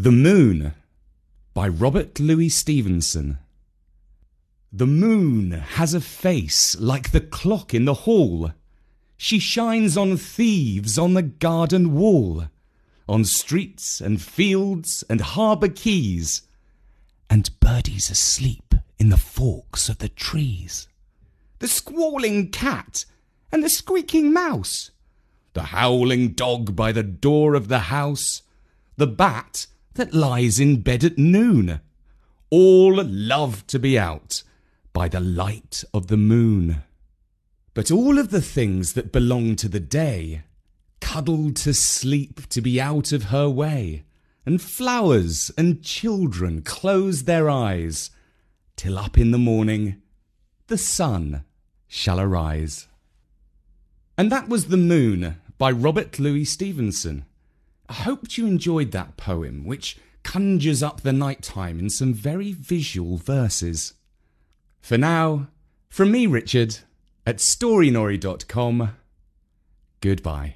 The Moon by Robert Louis Stevenson. The moon has a face like the clock in the hall. She shines on thieves on the garden wall, on streets and fields and harbour quays, and birdies asleep in the forks of the trees. The squalling cat and the squeaking mouse, the howling dog by the door of the house, the bat that lies in bed at noon. All love to be out by the light of the moon. But all of the things that belong to the day cuddle to sleep to be out of her way, and flowers and children close their eyes till up in the morning the sun shall arise. And that was The Moon by Robert Louis Stevenson. I hoped you enjoyed that poem, which conjures up the night time in some very visual verses. For now, from me, Richard, at storynory.com, goodbye.